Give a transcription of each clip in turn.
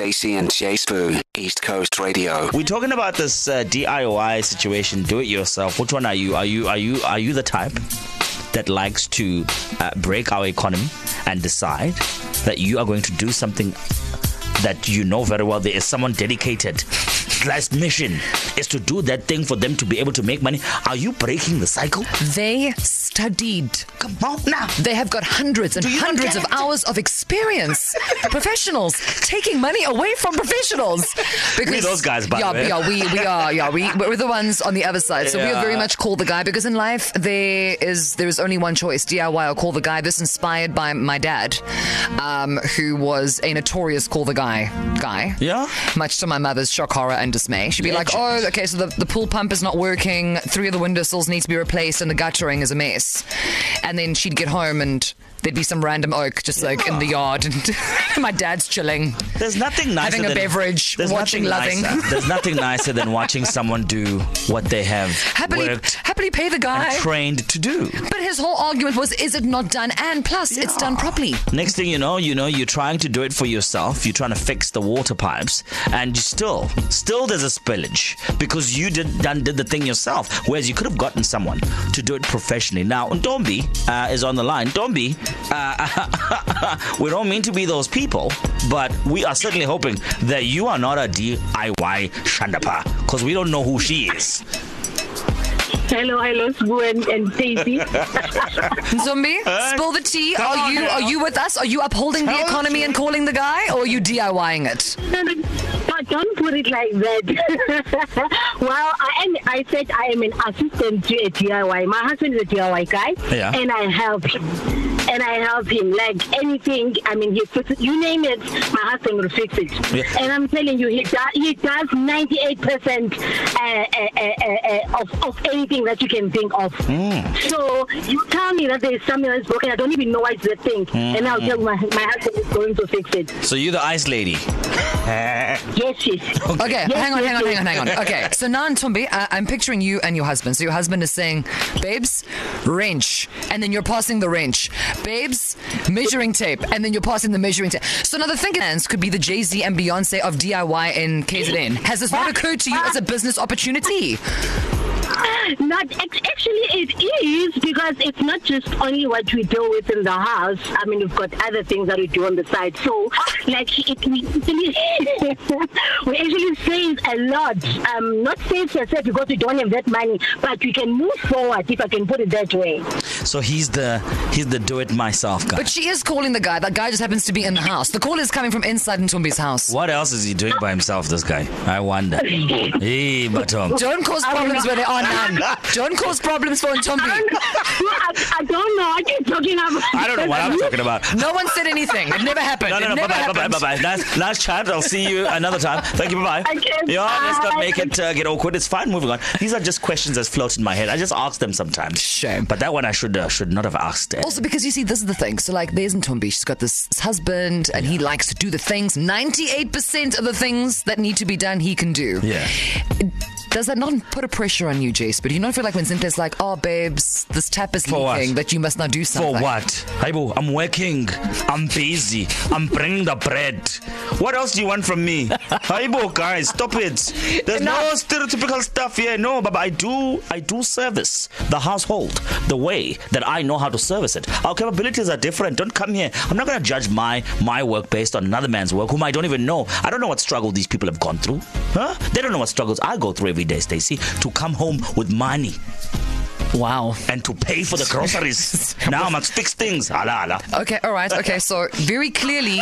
Stacey and J Sbu, East Coast Radio. We're talking about this uh, DIY situation. Do it yourself. Which one are you? Are you are you are you the type that likes to uh, break our economy and decide that you are going to do something that you know very well there is someone dedicated last mission is to do that thing for them to be able to make money are you breaking the cycle They studied. come on now They have got hundreds and Do you not hundreds of hours of experience. professionals taking money away from professionals. Because those guys, by the yeah, way. yeah, we we are, yeah, we we're the ones on the other side. So we are very much call the guy because in life there is there is only one choice: DIY or call the guy. This inspired by my dad, um, who was a notorious call the guy guy. Yeah? Much to my mother's shock, horror, and dismay. She'd be like, "Oh, okay, so the, the pool pump is not working. Three of the windowsills need to be replaced, and the guttering is a mess." And then she'd get home and. There'd be some random oak just like in the yard, and my dad's chilling. There's nothing nicer Having a than, beverage, there's watching nothing Loving. Nicer, there's nothing nicer than watching someone do what they have Happily, worked happily pay the guy. and trained to do. But his whole argument was, is it not done? And plus, it's done properly. Next thing you know, you know, you're trying to do it for yourself. You're trying to fix the water pipes, and you still, still there's a spillage because you did done did the thing yourself. Whereas you could have gotten someone to do it professionally. Now, Ntombi uh, is on the line. Ntombi, uh, we don't mean to be those people, but we are certainly hoping that you are not a DIY Shandapa because we don't know who she is. Hello, hello, Sbu and, and Stacey. Ntombi, spill the tea. Come Are you now. are you with us? Are you upholding the economy us. and calling the guy, or are you DIYing it? No, no, but don't put it like that. well, I am. I said I am an assistant to a DIY. My husband is a DIY guy, Yeah. and I help him. And I help him like anything. I mean, he fix. You name it, my husband will fix it. And I'm telling you, he does. He does 98 percent uh, uh, uh, of of anything that you can think of. So you tell me that there is something that's broken. I don't even know what's the thing, and I'll tell my my husband is going to fix it. So you're the ice lady. Yes, yes. Okay, Yes, hang on, yes, hang on, yes. hang on, hang on. Okay, so now Ntombi, I- uh, I'm picturing you and your husband. So your husband is saying, "Babes, wrench," and then you're passing the wrench. Babes, measuring tape, and then you're passing the measuring tape. So now the thinking hands could be the Jay Z and Beyonce of DIY in KZN. Has this not occurred to you as a business opportunity? Not actually, it is because it's not just only what we deal with in the house. I mean, we've got other things that we do on the side. So, like, it, we actually we actually save a lot. Um, not save se because we don't have that money, but we can move forward if I can put it that way. So he's the he's the do it myself guy. But she is calling the guy. That guy just happens to be in the house. The call is coming from inside Ntombi's house. What else is he doing by himself, this guy? I wonder. hey, Batom. Don't cause problems where there are none. Don't cause problems for I Ntombi. don't, I, I don't know what you're talking about. I don't know what I'm talking about. No one said anything. It never happened. No, no, no. Bye bye, bye bye, happened. bye bye. Nice, nice chat. I'll see you another time. Thank you. Bye bye. Okay, Yeah, let's not make it uh, get awkward. It's fine. Moving on. These are just questions that float in my head. I just ask them sometimes. Shame. But that one I should uh, should not have asked. Uh, Also, because you see, this is the thing. So, like, there's Ntombi. She's got this, husband, and he likes to do the things. 98% of the things that need to be done, he can do. yeah. Does that not put a pressure on you, Jace? But you don't feel like when Cynthia's like, oh, babes, this tap is For what? leaking, that you must not do something. For what? Haibo, I'm working. I'm busy. I'm bringing the bread. What else do you want from me? Haibo, guys, stop it. There's no stereotypical stuff here. No, but I do I do service the household the way that I know how to service it. Our capabilities are different. Don't come here. I'm not gonna judge my my work based on another man's work whom I don't even know. I don't know what struggle these people have gone through. Huh? They don't know what struggles I go through every day, Stacey, to come home with money Wow. and to pay for the groceries. now I must fix things. Hala, hala. Okay, all right. Okay, so very clearly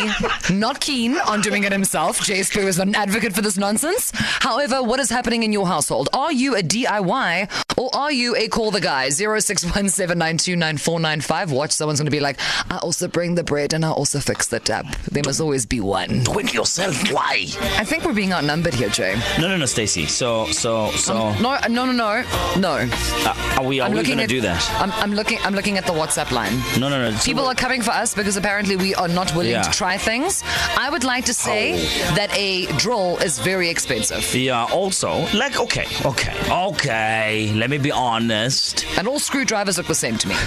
not keen on doing it himself. J Sbu is an advocate for this nonsense. However, what is happening in your household? Are you a DIY or are you a call the guy? 0617929495. Watch, someone's going to be like, I also bring the bread and I also fix the tap. There must always be one. Do it yourself. Why? I think we're being outnumbered here, Jay. No, no, no, Stacey. So, so, so, No, no, no, no. No. uh, are we we looking gonna do that? I'm, I'm looking. I'm looking at the WhatsApp line. No, no, no. People are coming for us because apparently we are not willing Yeah. to try things. I would like to say oh. that a drill is very expensive. Yeah, also, like, okay, okay, okay, let me be honest. And all screwdrivers look the same to me.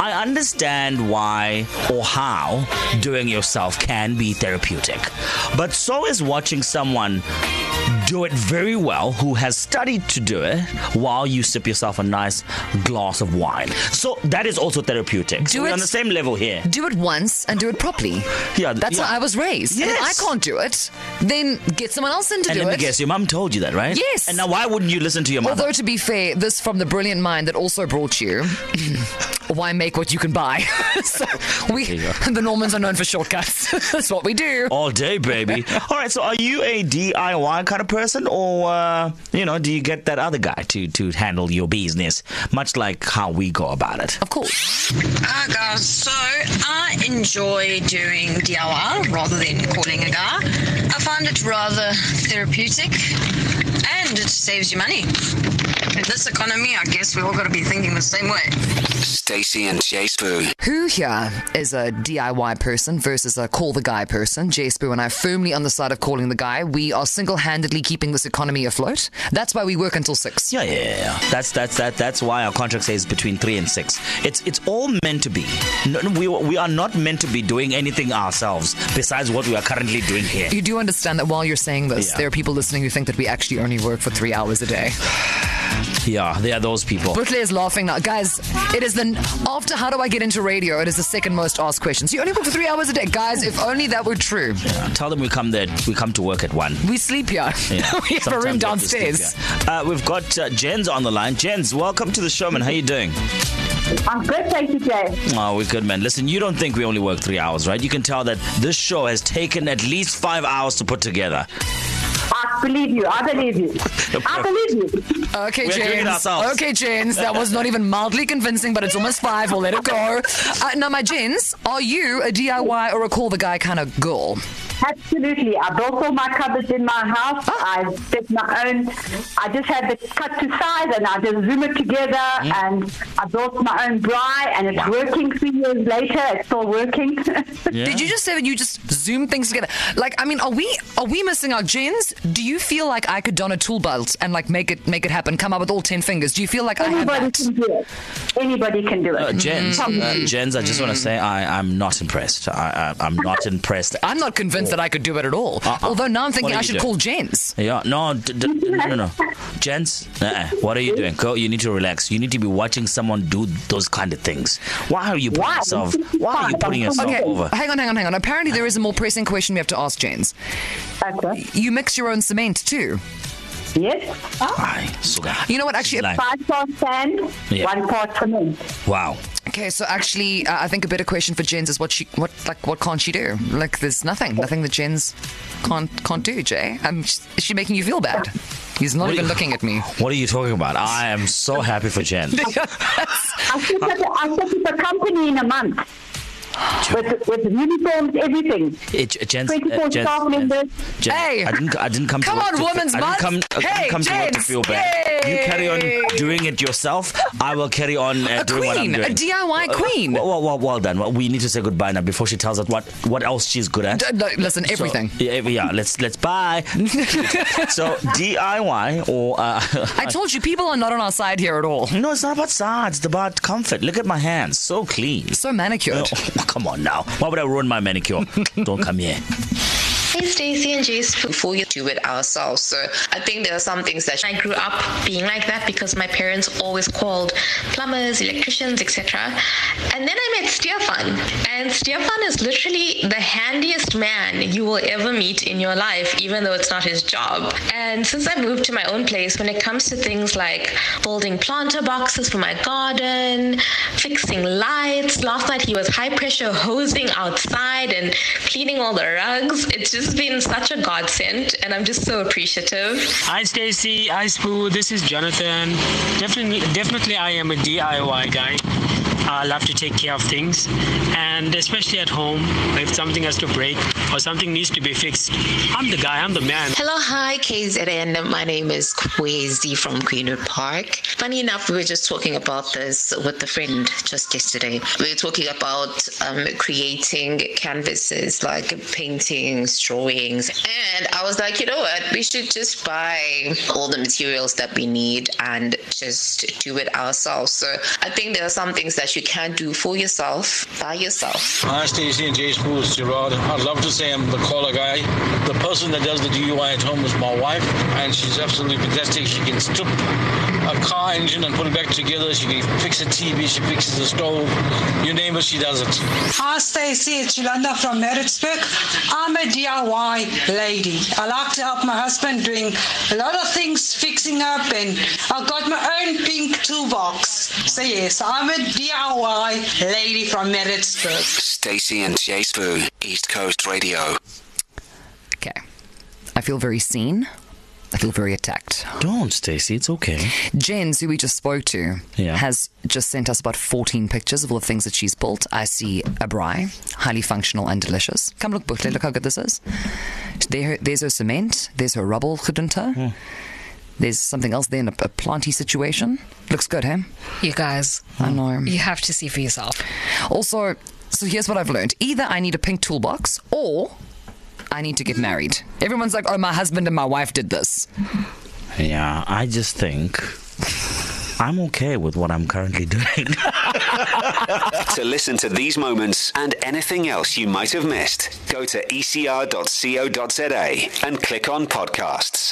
I understand why or how doing yourself can be therapeutic, but so is watching someone do it very well who has studied to do it while you sip yourself a nice glass of wine. So that is also therapeutic. So Do we're it- on the same level here. Do it once and do it properly. Yeah, That's yeah. how I was raised. And if I can't do it, then get someone else in to And do let it. me guess, your mum told you that, right? Yes. And now why wouldn't you listen to your mother? Although to be fair, this from the brilliant mind that also brought you. Why make what you can buy? so we, There you go. the Normans are known for shortcuts. That's what we do. All day, baby. All right, so are you a DIY kind of person, or uh, you know, do you get that other guy to to handle your business, much like how we go about it? Of course. Ah, guys, so I enjoy doing DIY rather than calling a guy. I find it rather therapeutic and it saves you money. In this economy, I guess we all got to be thinking the same way. Stacey and J Sbu. Who here is a DIY person versus a call the guy person? J Sbu and I are firmly on the side of calling the guy. We are single handedly keeping this economy afloat. That's why we work until six. Yeah, yeah, yeah, yeah. That's that's that. That's why our contract says between three and six. It's it's all meant to be. No, no, we we are not meant to be doing anything ourselves besides what we are currently doing here. You do understand that while you're saying this, Yeah. there are people listening who think that we actually only work for three hours a day. Yeah, they are those people. Butle is laughing now. Guys, it is the. After How Do I Get Into Radio? It is the second most asked question. So you only work for three hours a day. Guys, if only that were true. Tell them we come there. We come to work at one. We sleep here. Yeah. we have a room Sometimes we have downstairs. Uh, we've got uh, Jens on the line. Jens, welcome to the show, man. How you doing? I'm good, thank you, Jay. Oh, we're good, man. Listen, you don't think we only work three hours, right? You can tell that this show has taken at least five hours to put together. I believe you. I believe you. I believe you. Okay, We're doing it James. ourselves. Okay, James. That was not even mildly convincing, but it's almost five. We'll let it go. Uh, now, my Jens, are you a DIY or a call the guy kind of girl? Absolutely. I built all my cupboards in my house. Ah. I did my own. I just had the cut to size and I just zoom it together Mm. and I built my own braai and it's working three years later. It's still working. Yeah. Did you just say that you just zoom things together? Like, I mean, are we are we missing our Jens? Do you feel like I could don a tool belt and like make it make it happen? Come up with all ten fingers. Do you feel like I have Anybody that? can do it. Anybody can do it. Uh, Jens, Mm. uh, Jens, I just want to say I, I'm not impressed. I, I, I'm not impressed. I'm not convinced that I could do it at all. Uh-uh. Although now I'm thinking I should doing? call Jens. Yeah, no, d- d- no, no, no. Jens, uh-uh. what are you doing? Go, you need to relax. You need to be watching someone do those kind of things. Why are you putting Why? yourself? Why are you putting yourself Okay, over? hang on, hang on, hang on. Apparently, there is a more pressing question we have to ask Jens. Okay. You mix your own cement too. Yes. Aye, sugar. You know what? Actually, She's lying. Five part sand, Yeah. one part cement. Wow. Okay, so actually, uh, I think a better question for Jens is what she, what like, what can't she do? Like, there's nothing, nothing that Jens can't can't do. Jay, um, is she making you feel bad? He's not What even you- looking at me. What are you talking about? I am so happy for Jen. I set up, I set up a company in a month with, with uniforms, everything. It, Jen's, 24 Jen's, staff members. Jen, Hey! I didn't. I didn't come. Come to work on, to, Women's I Month. didn't come. I Hey, didn't come to work to Jens. feel bad. You carry on doing it yourself. I will carry on uh, A doing what I'm queen, a. DIY queen. Well, well, well, well done. Well, we need to say goodbye now before she tells us what what else she's good at. D- no, listen, So, everything. yeah, yeah. Let's let's bye. so DIY or uh, I told you, people are not on our side here at all. no, it's not about size. It's about comfort. Look at my hands, so clean. So manicured. Oh, come on now. Why would I ruin my manicure? Don't come here. Hey Stacey and Jace, before you do it ourselves. So I think there are some things that I grew up being like that because my parents always called plumbers, electricians, etc. And then I met Stefan, and Stefan is literally the handiest man you will ever meet in your life, even though it's not his job. And since I moved to my own place, when it comes to things like building planter boxes for my garden, fixing lights, last night he was high pressure hosing outside and cleaning all the rugs. It's just been such a godsend, and I'm just so appreciative. Hi Stacey, hi Sbu, this is Jonathan. Definitely definitely I am a DIY guy. I love to take care of things, and especially at home, if something has to break or something needs to be fixed, I'm the guy, I'm the man. Hello, hi, KZN. My name is Kwezi from Greenwood Park. Funny enough, we were just talking about this with a friend just yesterday. We were talking about um, creating canvases, like paintings, drawings, and I was like, you know what, we should just buy all the materials that we need and just do it ourselves. So I think there are some things that you can do for yourself, by yourself. Hi, Stacey and J Sbu, Gerard. I'd love to say I'm the caller guy. The person that does the DIY at home is my wife, and she's absolutely fantastic. She can strip a car engine and put it back together. She can fix a TV. She fixes a stove. You name it, she does it. Hi, Stacey. It's Yolanda from Maritzburg. I'm a DIY lady. I like to help my husband doing a lot of things, fixing up, and I've got my own pink toolbox. So yes, I'm a DIY lady from Maritzburg. Stacey and J Sbu, East Coast Radio. Okay. I feel very seen. I feel very attacked. Don't, Stacey. It's okay. Jens, who we just spoke to, Yeah. has just sent us about 14 pictures of all the things that she's built. I see a braai, highly functional and delicious. Come look, Butle, look how good this is. There, there's her cement, there's her rubble gedunte. There's something else there in a, a planty situation. Looks good, hey? You guys, I know. you have to see for yourself. Also, so here's what I've learned. Either I need a pink toolbox or I need to get married. Everyone's like, oh, my husband and my wife did this. Yeah, I just think I'm okay with what I'm currently doing. To listen to these moments and anything else you might have missed, go to ecr.co.za and click on podcasts.